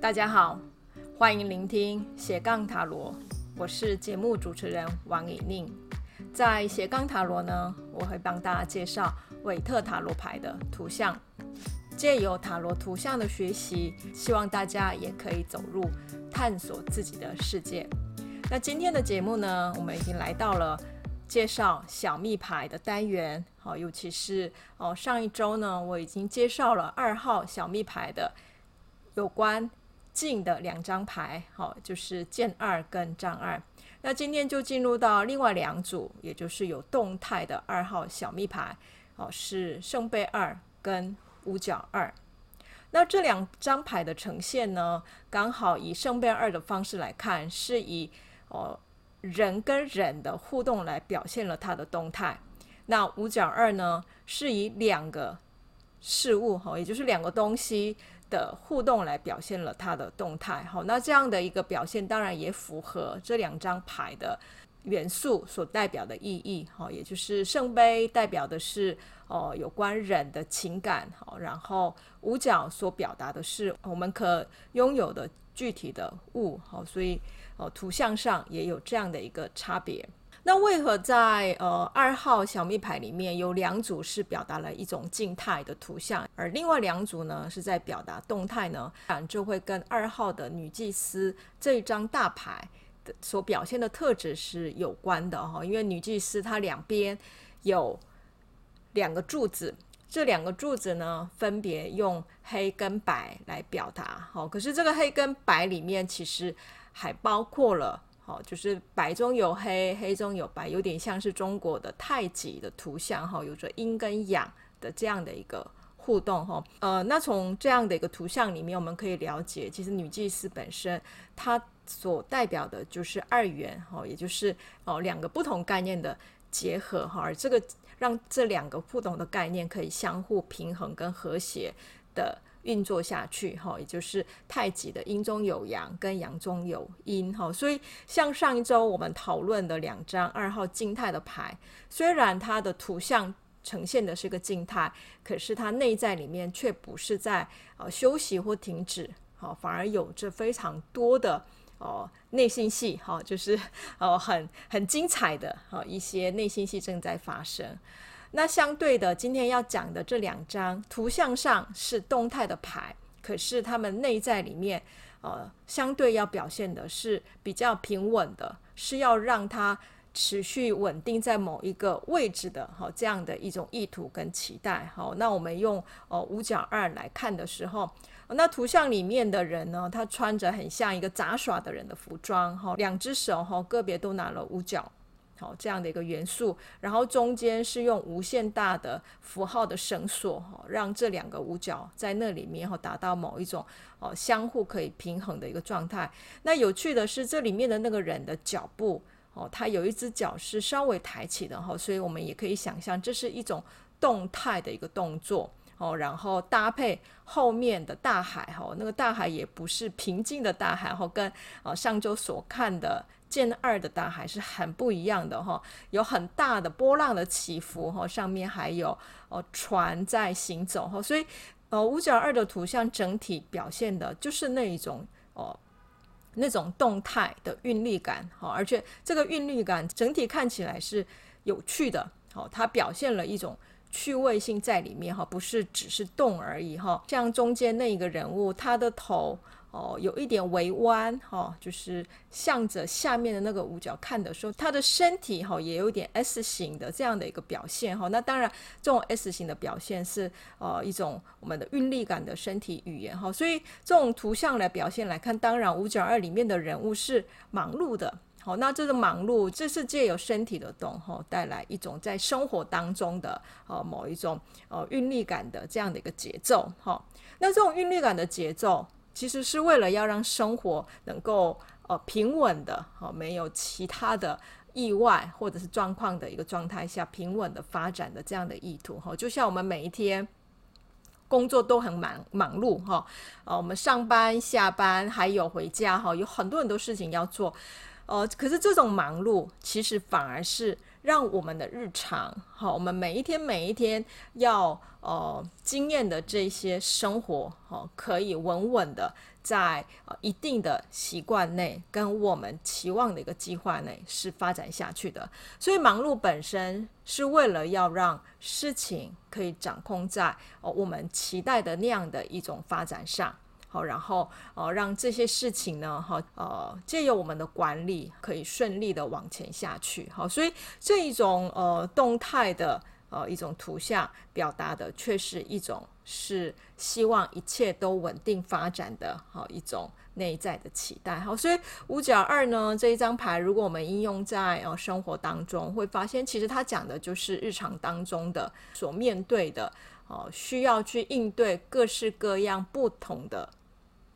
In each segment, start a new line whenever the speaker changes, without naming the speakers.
大家好，欢迎聆听斜杠塔罗，我是节目主持人王以宁。在斜杠塔罗呢，我会帮大家介绍韦特塔罗牌的图像，借由塔罗图像的学习，希望大家也可以走入探索自己的世界。那今天的节目呢，我们已经来到了介绍小密牌的单元，好，尤其是哦，上一周呢，我已经介绍了二号小密牌的有关。静的两张牌，好，就是剑二跟杖二。那今天就进入到另外两组，也就是有动态的二号小密牌，哦，是圣杯二跟五角二。那这两张牌的呈现呢，刚好以圣杯二的方式来看，是以哦人跟人的互动来表现了它的动态。那五角二呢，是以两个事物，哈，也就是两个东西。的互动来表现了它的动态，好，那这样的一个表现当然也符合这两张牌的元素所代表的意义，好，也就是圣杯代表的是哦有关人的情感，好，然后五角所表达的是我们可拥有的具体的物，好，所以哦图像上也有这样的一个差别。那为何在呃二号小密牌里面有两组是表达了一种静态的图像，而另外两组呢是在表达动态呢？当然就会跟二号的女祭司这一张大牌的所表现的特质是有关的哈。因为女祭司她两边有两个柱子，这两个柱子呢分别用黑跟白来表达。好，可是这个黑跟白里面其实还包括了。哦，就是白中有黑，黑中有白，有点像是中国的太极的图像哈，有着阴跟阳的这样的一个互动哈。呃，那从这样的一个图像里面，我们可以了解，其实女祭司本身它所代表的就是二元哈，也就是哦两个不同概念的结合哈，而这个让这两个不同的概念可以相互平衡跟和谐的。运作下去，哈，也就是太极的阴中有阳，跟阳中有阴，哈，所以像上一周我们讨论的两张二号静态的牌，虽然它的图像呈现的是个静态，可是它内在里面却不是在呃休息或停止，好，反而有着非常多的哦内心戏，哈，就是哦很很精彩的哈一些内心戏正在发生。那相对的，今天要讲的这两张图像上是动态的牌，可是它们内在里面，呃，相对要表现的是比较平稳的，是要让它持续稳定在某一个位置的，好，这样的一种意图跟期待。好，那我们用呃五角二来看的时候，那图像里面的人呢，他穿着很像一个杂耍的人的服装，哈，两只手哈个别都拿了五角。好，这样的一个元素，然后中间是用无限大的符号的绳索，哈，让这两个五角在那里面，哈，达到某一种哦相互可以平衡的一个状态。那有趣的是，这里面的那个人的脚步，哦，他有一只脚是稍微抬起的，哈，所以我们也可以想象，这是一种动态的一个动作，哦，然后搭配后面的大海，哈，那个大海也不是平静的大海，哈，跟啊上周所看的。剑二的大海是很不一样的哈，有很大的波浪的起伏哈，上面还有哦船在行走哈，所以呃五角二的图像整体表现的就是那一种哦那种动态的韵律感哈，而且这个韵律感整体看起来是有趣的，好，它表现了一种趣味性在里面哈，不是只是动而已哈，像中间那一个人物，他的头。哦，有一点微弯哈、哦，就是向着下面的那个五角看的时候，他的身体哈、哦、也有点 S 型的这样的一个表现哈、哦。那当然，这种 S 型的表现是呃一种我们的韵律感的身体语言哈、哦。所以这种图像来表现来看，当然五角二里面的人物是忙碌的。好、哦，那这个忙碌，这是借由身体的动哈、哦，带来一种在生活当中的呃某一种呃韵律感的这样的一个节奏哈、哦。那这种韵律感的节奏。其实是为了要让生活能够呃平稳的，哦，没有其他的意外或者是状况的一个状态下平稳的发展的这样的意图哈，就像我们每一天工作都很忙忙碌哈，呃，我们上班下班还有回家哈，有很多很多事情要做，呃，可是这种忙碌其实反而是让我们的日常，好，我们每一天每一天要呃经验的这些生活，好，可以稳稳的在呃一定的习惯内，跟我们期望的一个计划内是发展下去的。所以忙碌本身是为了要让事情可以掌控在呃我们期待的那样的一种发展上。好，然后呃，让这些事情呢，哈，呃，借由我们的管理，可以顺利的往前下去。好，所以这一种呃动态的呃一种图像表达的，却是一种是希望一切都稳定发展的，好一种内在的期待。好，所以五角二呢这一张牌，如果我们应用在呃生活当中，会发现其实它讲的就是日常当中的所面对的，哦、需要去应对各式各样不同的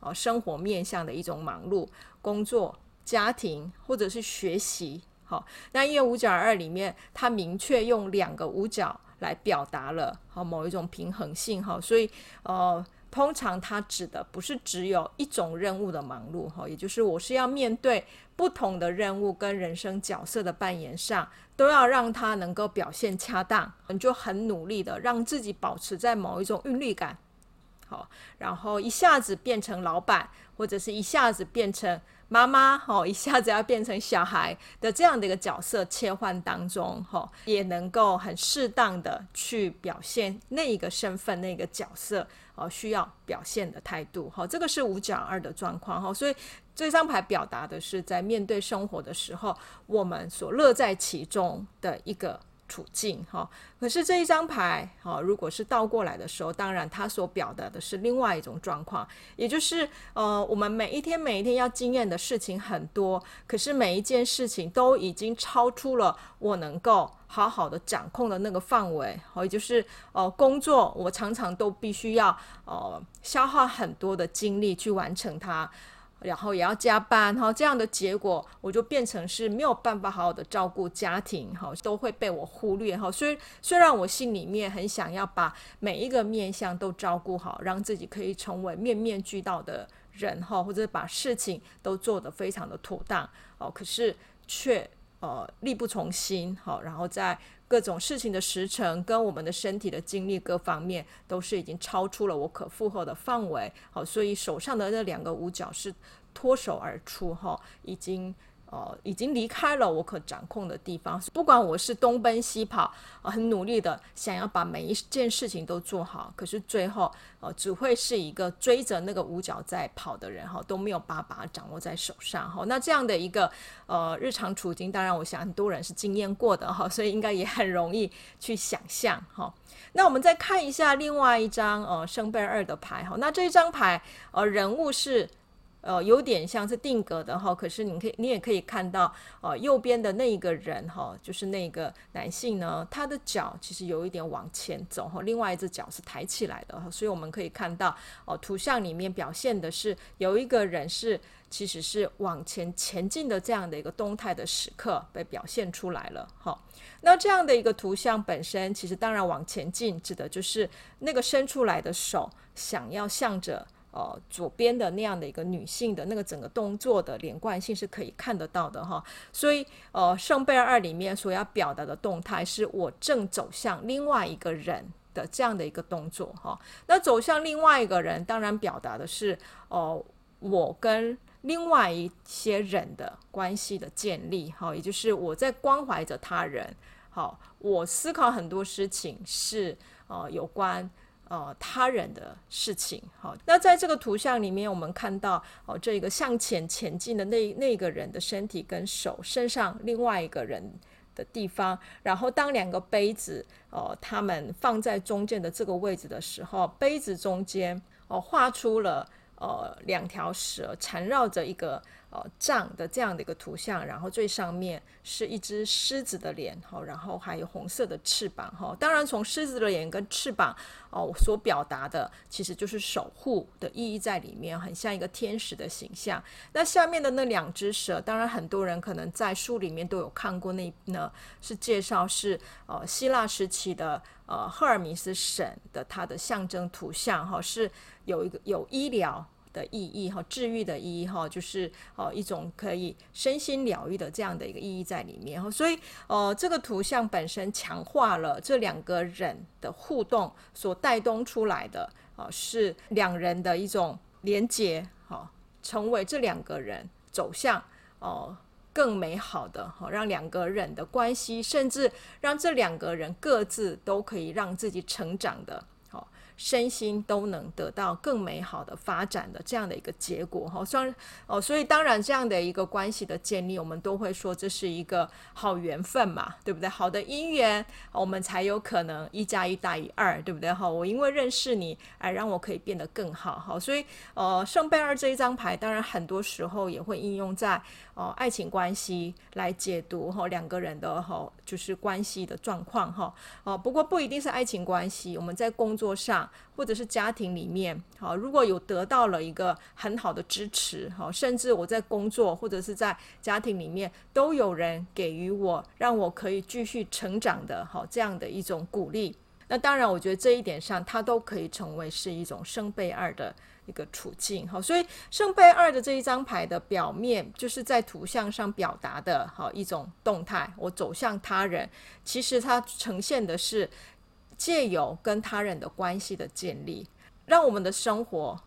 哦。生活面向的一种忙碌，工作、家庭或者是学习，好，那因为五角二里面，它明确用两个五角来表达了好某一种平衡性，哈，所以呃，通常它指的不是只有一种任务的忙碌，哈，也就是我是要面对不同的任务跟人生角色的扮演上，都要让它能够表现恰当，你就很努力的让自己保持在某一种韵律感。好，然后一下子变成老板，或者是一下子变成妈妈，哦，一下子要变成小孩的这样的一个角色切换当中，哈，也能够很适当的去表现那一个身份、那个角色，哦，需要表现的态度，哈，这个是五角二的状况，哈，所以这张牌表达的是在面对生活的时候，我们所乐在其中的一个。处境哈，可是这一张牌哈，如果是倒过来的时候，当然它所表达的是另外一种状况，也就是呃，我们每一天每一天要经验的事情很多，可是每一件事情都已经超出了我能够好好的掌控的那个范围，也就是呃，工作我常常都必须要呃消耗很多的精力去完成它。然后也要加班，哈，这样的结果我就变成是没有办法好好的照顾家庭，哈，都会被我忽略，哈。虽虽然我心里面很想要把每一个面相都照顾好，让自己可以成为面面俱到的人，哈，或者把事情都做得非常的妥当，哦，可是却呃力不从心，好，然后在。各种事情的时程跟我们的身体的精力各方面都是已经超出了我可负荷的范围，好，所以手上的那两个五角是脱手而出，哈，已经。哦，已经离开了我可掌控的地方。不管我是东奔西跑，很努力的想要把每一件事情都做好，可是最后，呃，只会是一个追着那个五角在跑的人，哈，都没有把把掌握在手上，哈。那这样的一个呃日常处境，当然我想很多人是经验过的，哈，所以应该也很容易去想象，哈。那我们再看一下另外一张呃圣杯二的牌，哈。那这一张牌，呃，人物是。呃，有点像是定格的哈，可是你可以，你也可以看到，呃，右边的那一个人哈，就是那个男性呢，他的脚其实有一点往前走哈，另外一只脚是抬起来的哈，所以我们可以看到，哦，图像里面表现的是有一个人是其实是往前前进的这样的一个动态的时刻被表现出来了哈。那这样的一个图像本身，其实当然往前进指的就是那个伸出来的手想要向着。呃，左边的那样的一个女性的那个整个动作的连贯性是可以看得到的哈，所以呃，圣杯二里面所要表达的动态是我正走向另外一个人的这样的一个动作哈。那走向另外一个人，当然表达的是哦、我跟另外一些人的关系的建立哈，也就是我在关怀着他人，好，我思考很多事情是呃有关。呃，他人的事情，好，那在这个图像里面，我们看到哦，这个向前前进的那那个人的身体跟手身上另外一个人的地方，然后当两个杯子哦，他们放在中间的这个位置的时候，杯子中间哦画出了呃两条蛇缠绕着一个。呃，杖的这样的一个图像，然后最上面是一只狮子的脸，哈，然后还有红色的翅膀，哈。当然，从狮子的脸跟翅膀，哦，所表达的其实就是守护的意义在里面，很像一个天使的形象。那下面的那两只蛇，当然很多人可能在书里面都有看过，那呢是介绍是呃希腊时期的呃赫尔米斯神的它的象征图像，哈，是有一个有医疗。的意义哈，治愈的意义哈，就是呃一种可以身心疗愈的这样的一个意义在里面哈。所以呃，这个图像本身强化了这两个人的互动所带动出来的啊，是两人的一种连接哈，成为这两个人走向哦。更美好的哈，让两个人的关系，甚至让这两个人各自都可以让自己成长的。身心都能得到更美好的发展的这样的一个结果哈，虽然哦，所以当然这样的一个关系的建立，我们都会说这是一个好缘分嘛，对不对？好的姻缘，我们才有可能一加一大于二，对不对？哈，我因为认识你，而让我可以变得更好，哈，所以呃，圣杯二这一张牌，当然很多时候也会应用在哦爱情关系来解读哈两个人的哈就是关系的状况哈，哦，不过不一定是爱情关系，我们在工作上。或者是家庭里面，好，如果有得到了一个很好的支持，好，甚至我在工作或者是在家庭里面都有人给予我，让我可以继续成长的，好，这样的一种鼓励。那当然，我觉得这一点上，它都可以成为是一种圣杯二的一个处境，好，所以圣杯二的这一张牌的表面，就是在图像上表达的，好一种动态，我走向他人，其实它呈现的是。借由跟他人的关系的建立，让我们的生活，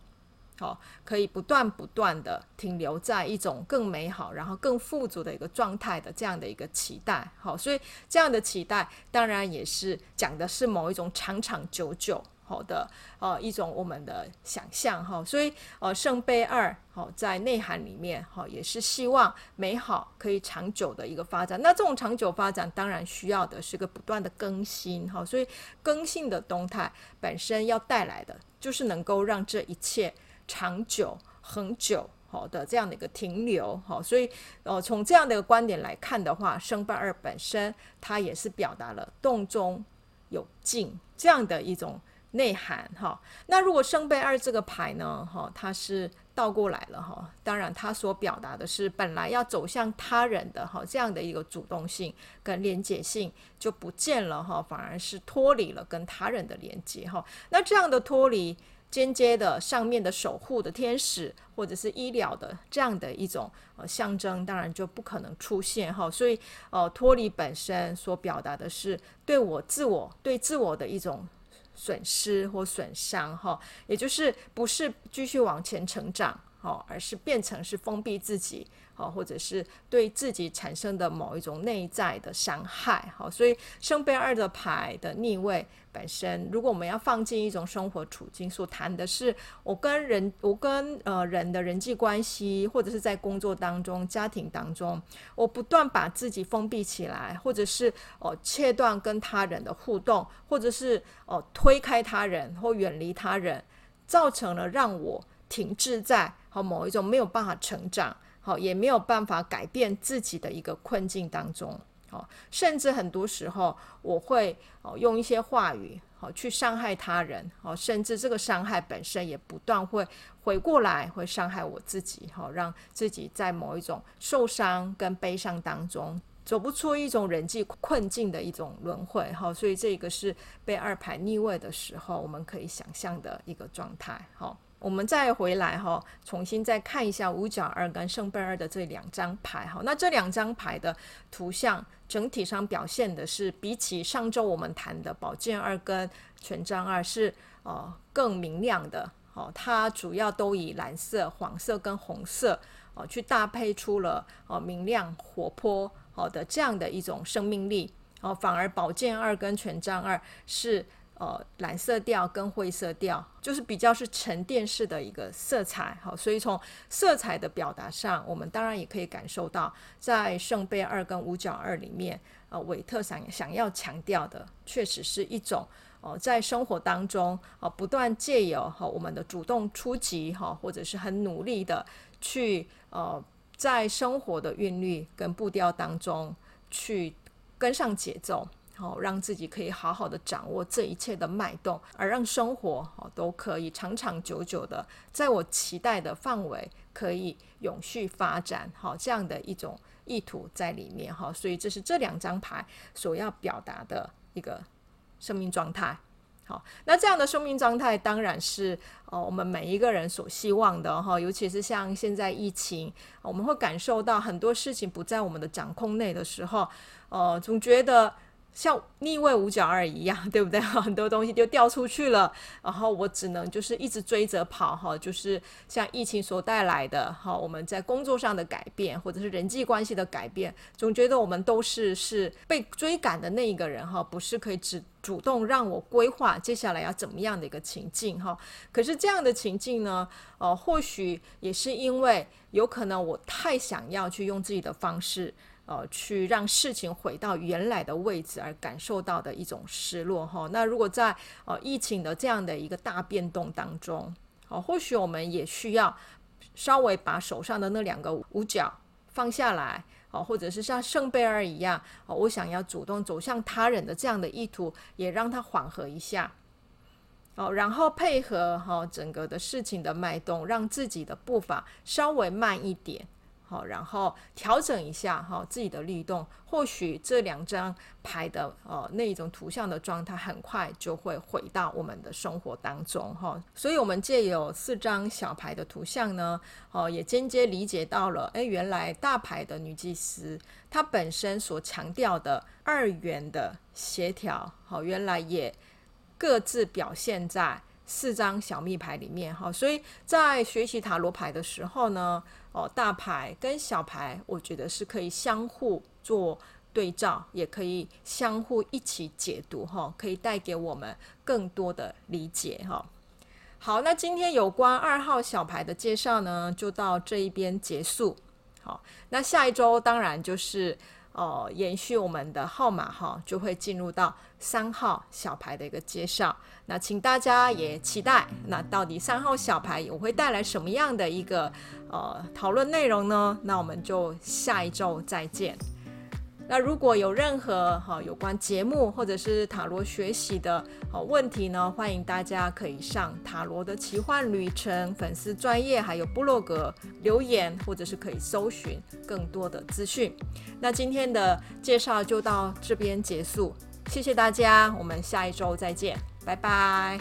好，可以不断不断的停留在一种更美好，然后更富足的一个状态的这样的一个期待，好，所以这样的期待当然也是讲的是某一种长长久久。好的，呃，一种我们的想象哈，所以呃，圣杯二好在内涵里面哈，也是希望美好可以长久的一个发展。那这种长久发展，当然需要的是个不断的更新哈，所以更新的动态本身要带来的，就是能够让这一切长久恒久好的这样的一个停留哈。所以呃，从这样的一个观点来看的话，圣杯二本身它也是表达了动中有静这样的一种。内涵哈，那如果圣杯二这个牌呢，哈，它是倒过来了哈。当然，它所表达的是本来要走向他人的哈这样的一个主动性跟连结性就不见了哈，反而是脱离了跟他人的连接哈。那这样的脱离，间接的上面的守护的天使或者是医疗的这样的一种呃象征，当然就不可能出现哈。所以呃，脱离本身所表达的是对我自我对自我的一种。损失或损伤，哈，也就是不是继续往前成长，哈，而是变成是封闭自己，哈，或者是对自己产生的某一种内在的伤害，好，所以圣杯二的牌的逆位本身，如果我们要放进一种生活处境，所谈的是我跟人，我跟呃人的人际关系，或者是在工作当中、家庭当中，我不断把自己封闭起来，或者是哦、切断跟他人的互动，或者是哦、推开他人或远离他人，造成了让我停滞在和某一种没有办法成长，好也没有办法改变自己的一个困境当中。哦，甚至很多时候我会哦用一些话语好去伤害他人哦，甚至这个伤害本身也不断会回过来会伤害我自己，好让自己在某一种受伤跟悲伤当中走不出一种人际困境的一种轮回，好，所以这个是被二排逆位的时候我们可以想象的一个状态，好。我们再回来哈，重新再看一下五角二跟圣杯二的这两张牌哈。那这两张牌的图像整体上表现的是，比起上周我们谈的宝剑二跟权杖二是哦更明亮的哦。它主要都以蓝色、黄色跟红色哦去搭配出了哦明亮活泼好的这样的一种生命力哦。反而宝剑二跟权杖二是。呃，蓝色调跟灰色调，就是比较是沉淀式的一个色彩，好，所以从色彩的表达上，我们当然也可以感受到，在圣杯二跟五角二里面，呃，韦特想想要强调的，确实是一种，哦，在生活当中，哦，不断借由哈我们的主动出击，哈，或者是很努力的去，呃，在生活的韵律跟步调当中去跟上节奏。好，让自己可以好好的掌握这一切的脉动，而让生活哦都可以长长久久的，在我期待的范围可以永续发展。好，这样的一种意图在里面哈，所以这是这两张牌所要表达的一个生命状态。好，那这样的生命状态当然是呃我们每一个人所希望的哈，尤其是像现在疫情，我们会感受到很多事情不在我们的掌控内的时候，呃，总觉得。像逆位五角二一样，对不对？很多东西就掉出去了，然后我只能就是一直追着跑哈，就是像疫情所带来的哈，我们在工作上的改变，或者是人际关系的改变，总觉得我们都是是被追赶的那一个人哈，不是可以只主动让我规划接下来要怎么样的一个情境哈。可是这样的情境呢，呃，或许也是因为有可能我太想要去用自己的方式。呃，去让事情回到原来的位置而感受到的一种失落哈。那如果在呃疫情的这样的一个大变动当中，哦，或许我们也需要稍微把手上的那两个五角放下来，哦，或者是像圣贝尔一样，哦，我想要主动走向他人的这样的意图，也让他缓和一下，哦，然后配合哈整个的事情的脉动，让自己的步伐稍微慢一点。好，然后调整一下哈自己的律动，或许这两张牌的呃那一种图像的状态，很快就会回到我们的生活当中哈。所以，我们借有四张小牌的图像呢，哦，也间接理解到了，诶，原来大牌的女祭司她本身所强调的二元的协调，好，原来也各自表现在四张小密牌里面哈。所以在学习塔罗牌的时候呢。哦，大牌跟小牌，我觉得是可以相互做对照，也可以相互一起解读哈，可以带给我们更多的理解哈。好，那今天有关二号小牌的介绍呢，就到这一边结束。好，那下一周当然就是。哦，延续我们的号码哈，就会进入到三号小牌的一个介绍。那请大家也期待，那到底三号小牌我会带来什么样的一个呃讨论内容呢？那我们就下一周再见。那如果有任何哈有关节目或者是塔罗学习的哦问题呢，欢迎大家可以上塔罗的奇幻旅程粉丝专页，还有部落格留言，或者是可以搜寻更多的资讯。那今天的介绍就到这边结束，谢谢大家，我们下一周再见，拜拜。